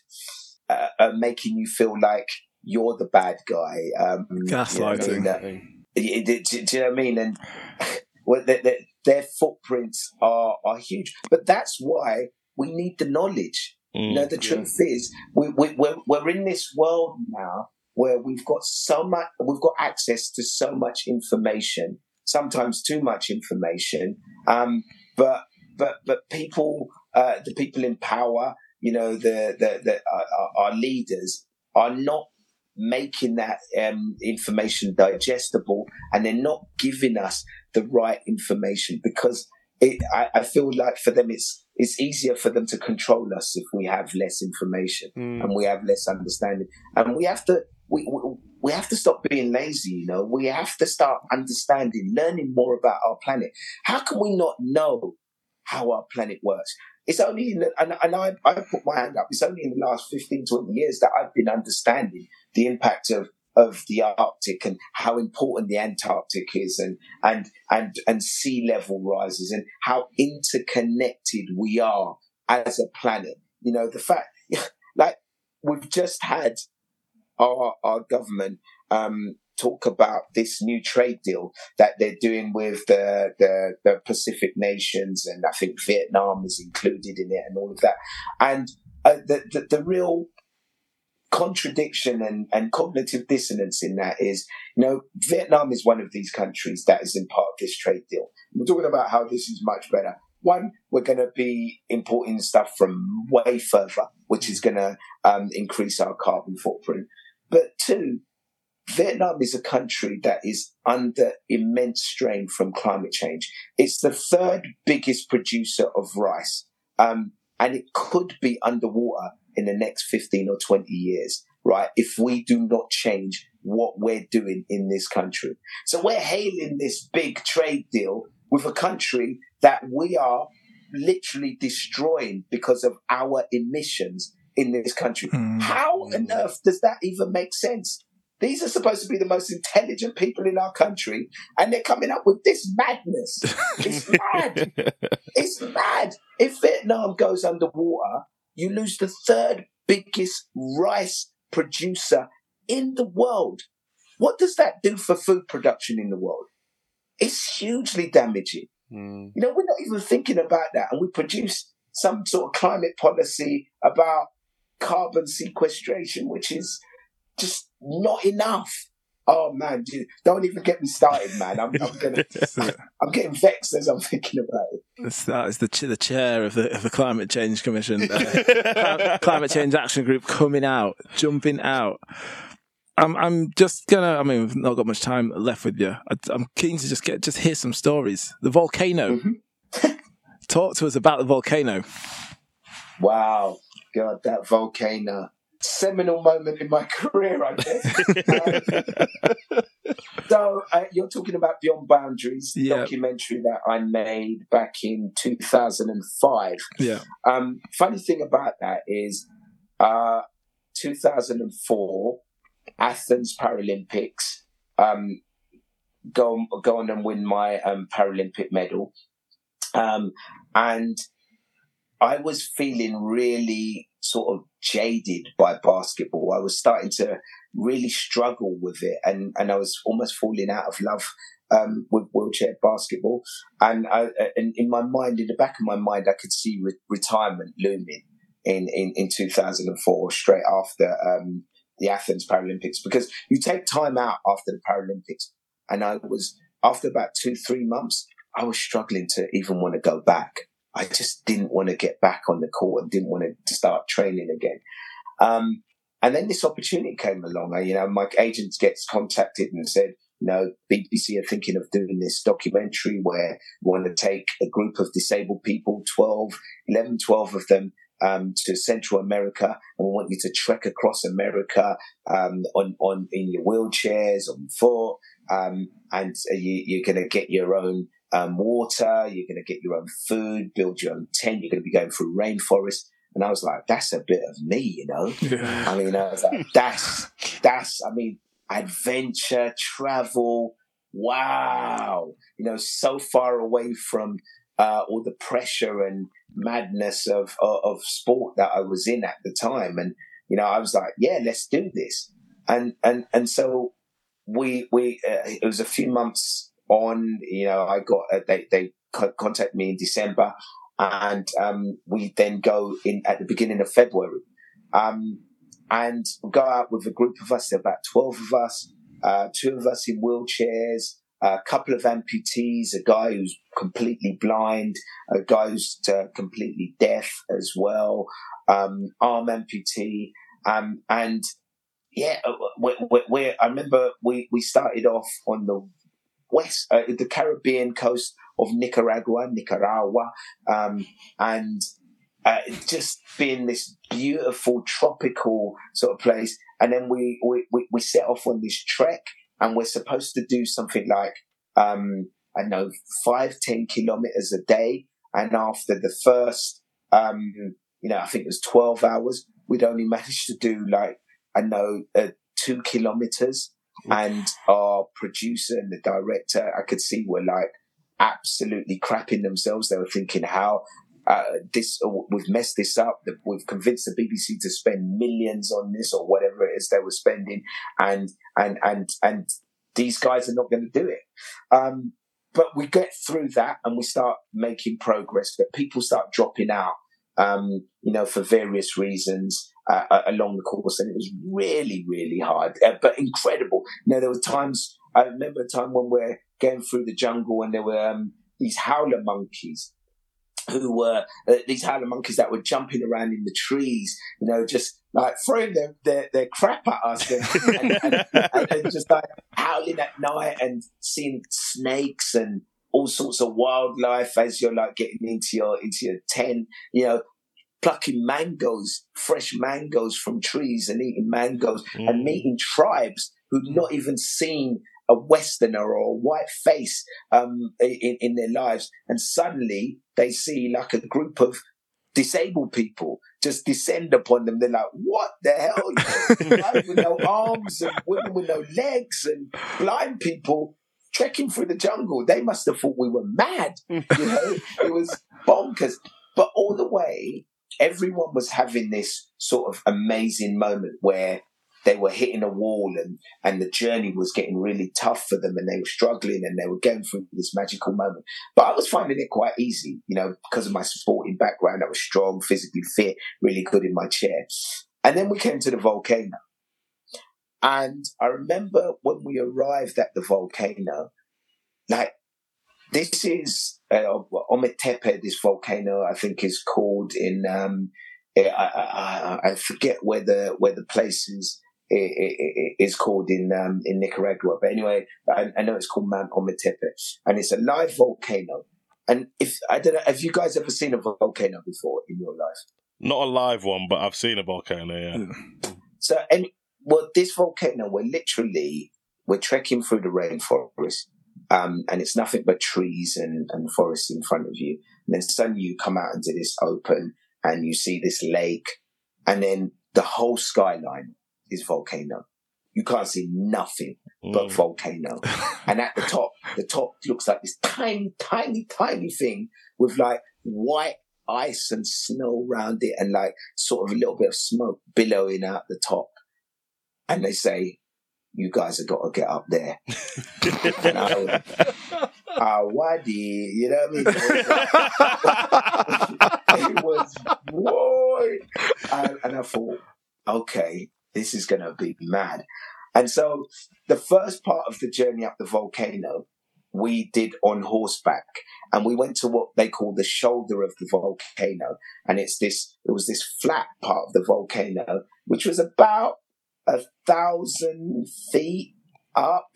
uh, uh, making you feel like you're the bad guy. Um, Gaslighting. you know what I mean? That- it- it- do, do you know what I mean? And well, their, their, their footprints are are huge, but that's why we need the knowledge. You know, Mm. the Yeah. truth is, we, we, we're, we're in this world now where we've got so much, we've got access to so much information, sometimes too much information. Um, but, but, but people, uh, the people in power, you know, the, the, the, uh, our- our leaders are not making that um, information digestible and they're not giving us the right information because it, I, I feel like for them it's it's easier for them to control us if we have less information Mm. and we have less understanding. And we have to we, we we have to stop being lazy you know? We have to start understanding learning more about our planet. How can we not know how our planet works? It's only in the, and, and I, I put my hand up. It's only in the last 15 20 years that i've been understanding the impact of of the Arctic and how important the Antarctic is and and and and sea level rises and how interconnected we are as a planet. You know, the fact like we've just had our our government um talk about this new trade deal that they're doing with the, the the Pacific nations and I think Vietnam is included in it and all of that. And uh, the, the the real contradiction and, and cognitive dissonance in that is, you know, Vietnam is one of these countries that is in part of this trade deal. We're talking about how this is much better. One, we're going to be importing stuff from way further, which is going to um, increase our carbon footprint. But two, Vietnam is a country that is under immense strain from climate change. It's the third biggest producer of rice, um, and it could be underwater in the next 15 or 20 years, right? If we do not change what we're doing in this country. So we're hailing this big trade deal with a country that we are literally destroying because of our emissions in this country. Mm. How on earth does that even make sense? These are supposed to be the most intelligent people in our country, and they're coming up with this madness. It's mad. It's mad. If Vietnam goes underwater, you lose the third biggest rice producer in the world. What does that do for food production in the world? It's hugely damaging. Mm. You know, we're not even thinking about that. And we produce some sort of climate policy about carbon sequestration, which is just not enough. Oh man, dude, don't even get me started, man. I'm, I'm gonna, I'm getting vexed as I'm thinking about it. That's- That is the ch- the chair of the of the Climate Change Commission, uh, Climate Change Action Group, coming out, jumping out. I'm I'm just gonna. I mean, we've not got much time left with you. I, I'm keen to just get just hear some stories. The volcano. Talk to us about the volcano. Wow, God, that volcano. Seminal moment in my career, I guess. Um, so, uh, you're talking about Beyond Boundaries, documentary that I made back in 2005. Yeah. Um, funny thing about that is, uh, 2004, Athens Paralympics, um, go, go on and win my um, Paralympic medal. Um, and I was feeling really sort of jaded by basketball. I was starting to really struggle with it, and, and I was almost falling out of love um, with wheelchair basketball. And, I, and in my mind, in the back of my mind, I could see re- retirement looming in, in, in 2004, straight after um, the Athens Paralympics, because you take time out after the Paralympics. And I was, after about two, three months, I was struggling to even want to go back. I just didn't want to get back on the court and didn't want to start training again. Um, and then this opportunity came along. I, you know, my agent gets contacted and said, you know, BBC are thinking of doing this documentary where we want to take a group of disabled people, 12, 11, 12 of them, um, to Central America, and we want you to trek across America um, on on in your wheelchairs on foot, um, and you, you're going to get your own um, water, you're going to get your own food, build your own tent, you're going to be going through rainforest. And I was like, that's a bit of me, you know. I mean, I was like, that's that's. I mean, adventure, travel. Wow, you know, so far away from uh, all the pressure and madness of, of of sport that I was in at the time, and you know, I was like, yeah, let's do this, and and and so we we uh, it was a few months on. You know, I got uh, they they co- contacted me in December, and um, we then go in at the beginning of February, um, and go out with a group of us. There about twelve of us, uh, two of us in wheelchairs. A couple of amputees, a guy who's completely blind, a guy who's uh, completely deaf as well, um, arm amputee, um, and yeah, we, we, we, I remember we, we started off on the west, uh, the Caribbean coast of Nicaragua, Nicaragua, um, and uh, just being this beautiful tropical sort of place. And then we, we, we, set off on this trek and we're supposed to do something like, um, I don't know, five, ten kilometers a day. And after the first, um, you know, I think it was 12 hours, we'd only managed to do like, I know, uh, two kilometers. And our producer and the director, I could see were like absolutely crapping themselves. They were thinking how uh, this we've messed this up. We've convinced the BBC to spend millions on this or whatever it is they were spending, and and and and these guys are not going to do it. Um, but we get through that and we start making progress. But people start dropping out, um, you know, for various reasons. Uh, along the course, and it was really, really hard, uh, but incredible. You know, there were times. I remember a time when we're going through the jungle, and there were um, these howler monkeys, who were uh, these howler monkeys that were jumping around in the trees, you know, just like throwing their, their, their crap at us and, and, and, and, and just like howling at night and seeing snakes and all sorts of wildlife as you're like getting into your into your tent, you know, plucking mangoes, fresh mangoes from trees and eating mangoes Mm. and meeting tribes who'd not even seen a Westerner or a white face um, in, in their lives, and suddenly they see like a group of disabled people just descend upon them. They're like, "What the hell?" Guys with no arms and women with no legs and blind people trekking through the jungle. They must have thought we were mad. You know, it was bonkers. But all the way, everyone was having this sort of amazing moment where they were hitting a wall and, and the journey was getting really tough for them and they were struggling and they were going through this magical moment. But I was finding it quite easy, you know, because of my sporting background. I was strong, physically fit, really good in my chair. And then we came to the volcano. And I remember when we arrived at the volcano, like this is uh, Ometepe, this volcano, I think is called in, um, I, I, I, forget where the, where the place is is called in um, in Nicaragua. But anyway, I, I, know it's called Mount Ometepe, and it's a live volcano. And if I don't know, have you guys ever seen a volcano before in your life? Not a live one, but I've seen a volcano. Yeah. So, and well, this volcano, we're literally we're trekking through the rainforest, um, and it's nothing but trees and and forest in front of you. And then suddenly you come out into this open, and you see this lake, and then the whole skyline is volcano. You can't see nothing but mm. volcano. and at the top, the top looks like this tiny, tiny, tiny thing with like white ice and snow around it and like sort of a little bit of smoke billowing out the top. And they say, you guys have got to get up there. and I was, ah, wadi, you know what I mean? it was, whoa. And, and I thought, okay, this is going to be mad. And so the first part of the journey up the volcano, we did on horseback and we went to what they call the shoulder of the volcano. And it's this, it was this flat part of the volcano, which was about a thousand feet up,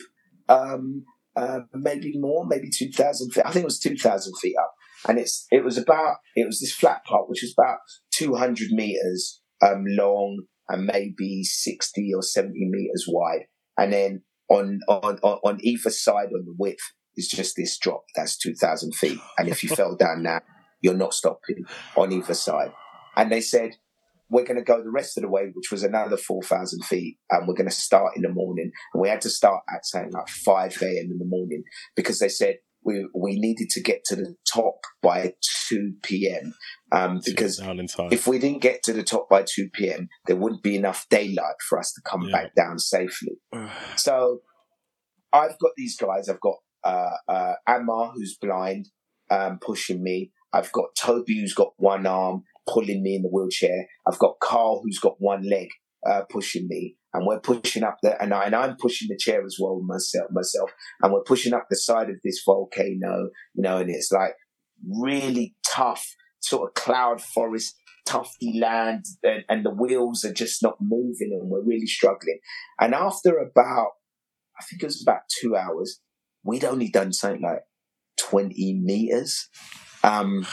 um, uh, maybe more, maybe 2000 feet. I think it was 2000 feet up. And it's, it was about, it was this flat part, which was about 200 meters, um, long and maybe 60 or 70 meters wide. And then on, on, on either side on the width is just this drop. That's 2000 feet. And if you fell down that, you're not stopping on either side. And they said, we're going to go the rest of the way, which was another 4,000 feet, and we're going to start in the morning. And we had to start at saying like 5 a.m. in the morning because they said we we needed to get to the top by 2 p.m. Um, because if we didn't get to the top by 2 p.m., there wouldn't be enough daylight for us to come yeah. back down safely. so I've got these guys. I've got uh, uh, Amar, who's blind, um, pushing me. I've got Toby, who's got one arm, pulling me in the wheelchair. I've got Carl, who's got one leg, uh, pushing me and we're pushing up the and, I, and I'm pushing the chair as well myself myself and we're pushing up the side of this volcano you know and it's like really tough sort of cloud forest tufty land and, and the wheels are just not moving and we're really struggling and after about I think it was about two hours we'd only done something like 20 meters um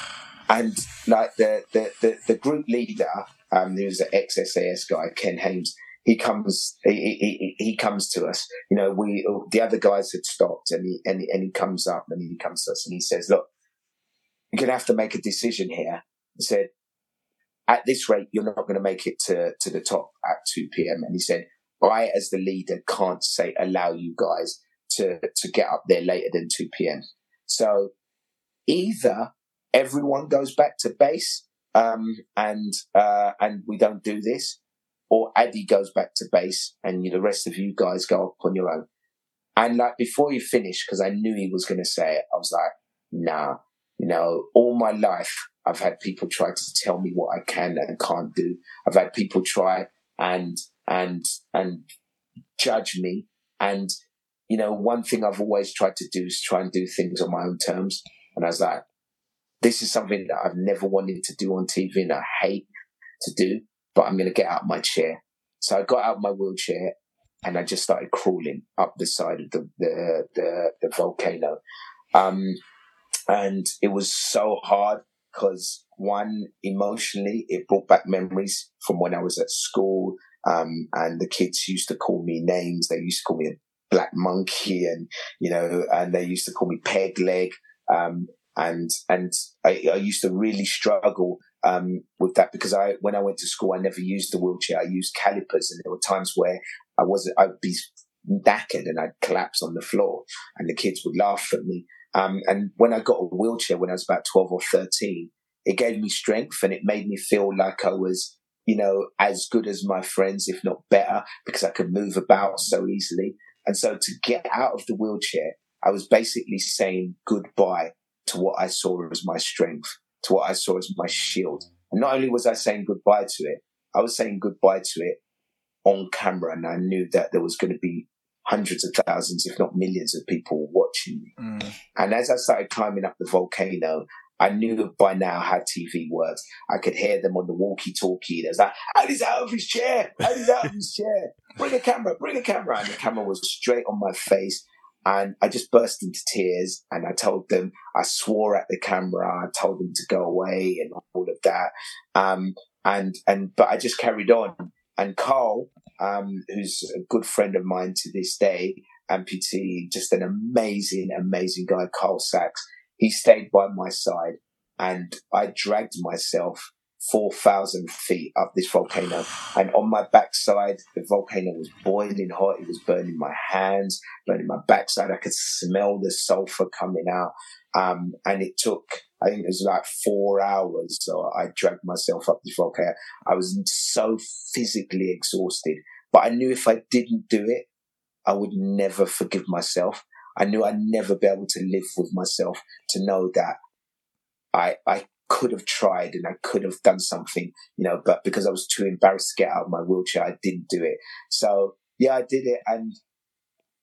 and like the the the, the group leader um, who's an ex-SAS guy, Ken Hames, he comes he, he, he comes to us. You know, we the other guys had stopped, and he and, and he comes up and he comes to us and he says, "Look, you're going to have to make a decision here." He said, "At this rate, you're not going to make it to to the top at two p.m." And he said, "I, as the leader, can't say allow you guys to to get up there later than two p.m. So either everyone goes back to base." Um, and uh, and we don't do this, or Ade goes back to base and you, the rest of you guys go up on your own. And like before you finish, because I knew he was going to say it, I was like, nah, you know, all my life I've had people try to tell me what I can and can't do. I've had people try and, and, and judge me. And, you know, one thing I've always tried to do is try and do things on my own terms. And I was like, this is something that I've never wanted to do on TV and I hate to do but I'm going to get out my chair. So I got out my wheelchair and I just started crawling up the side of the, the, the, the volcano. Um, and it was so hard because one, emotionally, it brought back memories from when I was at school. Um, and the kids used to call me names. They used to call me a Black Monkey, and you know, and they used to call me Peg Leg. Um, and and I, I used to really struggle um, with that because I when I went to school I never used the wheelchair. I used calipers, and there were times where I wasn't. I'd be knackered and I'd collapse on the floor, and the kids would laugh at me. Um, and when I got a wheelchair when I was about twelve or thirteen, it gave me strength and it made me feel like I was, you know, as good as my friends, if not better, because I could move about so easily. And so to get out of the wheelchair, I was basically saying goodbye to what I saw as my strength, to what I saw as my shield. And not only was I saying goodbye to it, I was saying goodbye to it on camera. And I knew that there was going to be hundreds of thousands, if not millions of people watching me. Mm. And as I started climbing up the volcano, I knew by now how TV works. I could hear them on the walkie-talkie. There's like, Ade's out of his chair. Ade's out of his chair. Bring a camera. Bring a camera. And the camera was straight on my face. And I just burst into tears and I told them, I swore at the camera. I told them to go away and all of that. Um, and, and, but I just carried on. And Carl, um, who's a good friend of mine to this day, amputee, just an amazing, amazing guy, Carl Sachs. He stayed by my side and I dragged myself 4,000 feet up this volcano. And on my backside, the volcano was boiling hot. It was burning my hands, burning my backside. I could smell the sulfur coming out. Um, and it took, I think it was like four hours. So I dragged myself up this volcano. I was so physically exhausted, but I knew if I didn't do it, I would never forgive myself. I knew I'd never be able to live with myself to know that I, I could have tried and I could have done something, you know, but because I was too embarrassed to get out of my wheelchair, I didn't do it. So yeah, I did it and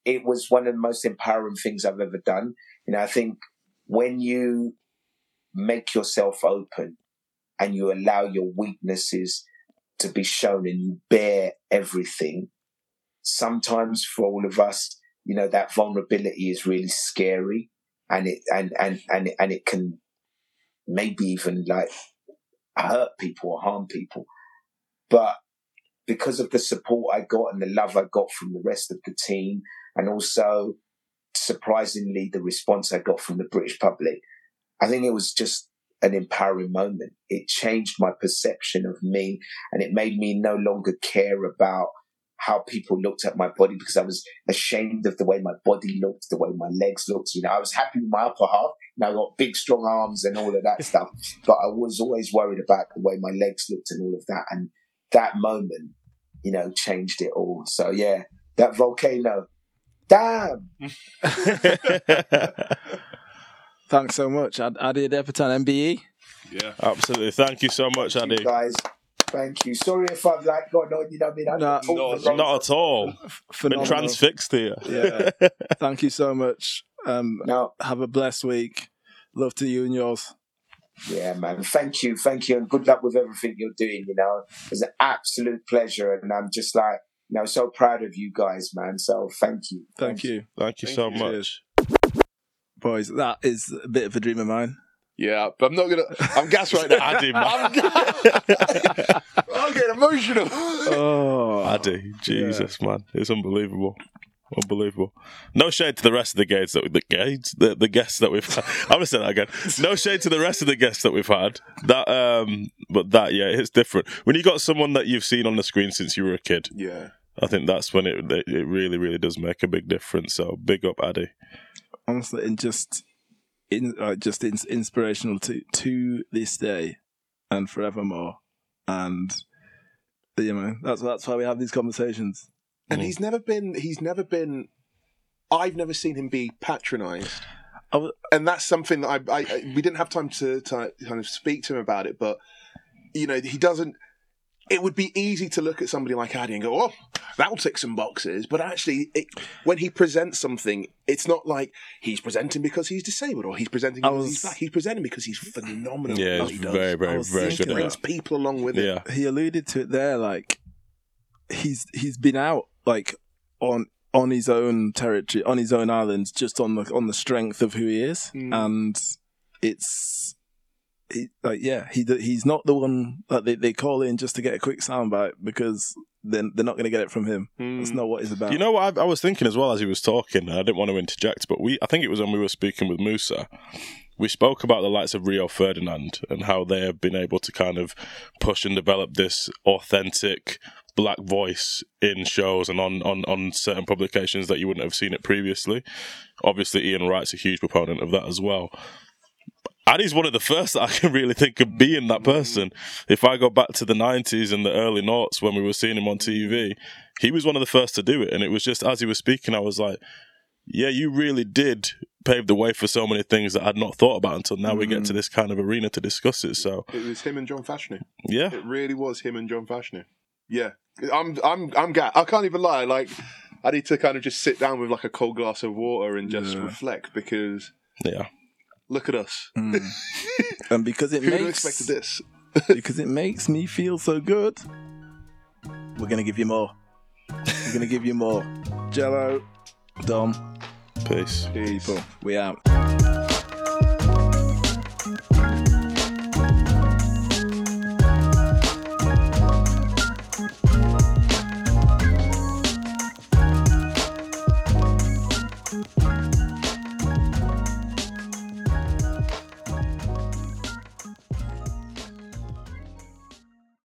it was one of the most empowering things I've ever done. You know, I think when you make yourself open and you allow your weaknesses to be shown and you bear everything, sometimes for all of us, you know, that vulnerability is really scary and it, and, and, and, and it can maybe even like hurt people or harm people. But because of the support I got and the love I got from the rest of the team, and also surprisingly the response I got from the British public, I think it was just an empowering moment. It changed my perception of me and it made me no longer care about how people looked at my body because I was ashamed of the way my body looked, the way my legs looked. You know, I was happy with my upper half. You know, I got big, strong arms and all of that stuff, but I was always worried about the way my legs looked and all of that. And that moment, you know, changed it all. So yeah, that volcano. Damn. Thanks so much, Ad- Ade Adepitan, MBE. Yeah. Absolutely. Thank you so much, Thank you Ade. guys. Thank you. Sorry if I've like gone on, you know what I mean? I No, no, Not at all. Been transfixed here. Yeah. Thank you so much. Um, No, have a blessed week. Love to you and yours. Yeah, man. Thank you. Thank you. And good luck with everything you're doing. You know, it's an absolute pleasure. And I'm just like, you know, so proud of you guys, man. So thank you. Thank you. Thank you Thank so you. much. Boys, that is a bit of a dream of mine. Yeah, but I'm not gonna. I'm gassed right now. Ade, man. I'm, I'm getting emotional. Oh, Ade, Jesus, man, it's unbelievable, unbelievable. No shade to the rest of the guests that the guests, the, the guests that we've. Had. I'm gonna say that again. No shade to the rest of the guests that we've had. That, um, but that, yeah, it's different when you got someone that you've seen on the screen since you were a kid. Yeah. I think that's when it it really, really does make a big difference. So big up, Ade. honestly, and just in, uh, just in, inspirational to to this day and forevermore. And you know, that's that's why we have these conversations. And mm. he's never been. He's never been. I've never seen him be patronised. I w- and that's something that I, I, I we didn't have time to, to kind of speak to him about it, but you know he doesn't. It would be easy to look at somebody like Ade and go, "Oh, that'll tick some boxes," but actually, it, when he presents something, it's not like he's presenting because he's disabled or he's presenting I because was- he's black. He's presenting because he's phenomenal. Yeah, he's he does. very, very, very good brings people along with it. Yeah, he alluded to it there, like he's he's been out like on on his own territory, on his own island, just on the on the strength of who he is, Mm. and it's. He, like yeah, he he's not the one that they, they call in just to get a quick soundbite because then they're not going to get it from him. That's not what he's about. You know what I, I was thinking as well as he was talking, I didn't want to interject, but we I think it was when we were speaking with Musa. We spoke about the likes of Rio Ferdinand and how they have been able to kind of push and develop this authentic black voice in shows and on, on, on certain publications that you wouldn't have seen it previously. Obviously, Ian Wright's a huge proponent of that as well. Ade's one of the first that I can really think of being that person. If I go back to the 90s and the early noughts when we were seeing him on TV, he was one of the first to do it. And it was just as he was speaking, I was like, yeah, you really did pave the way for so many things that I'd not thought about until now we get to mm. this kind of arena to discuss it. So, It was him and John Fashanu. yeah. It really was him and John Fashanu. Yeah, I'm, I'm, I'm. Ga- I can't even lie. Like, I need to kind of just sit down with like a cold glass of water and just reflect because Yeah. look at us. Mm. and because it Who would makes expected this? because it makes me feel so good, we're gonna give you more. We're gonna give you more. Jello, Dom, Peace. Peace. we out.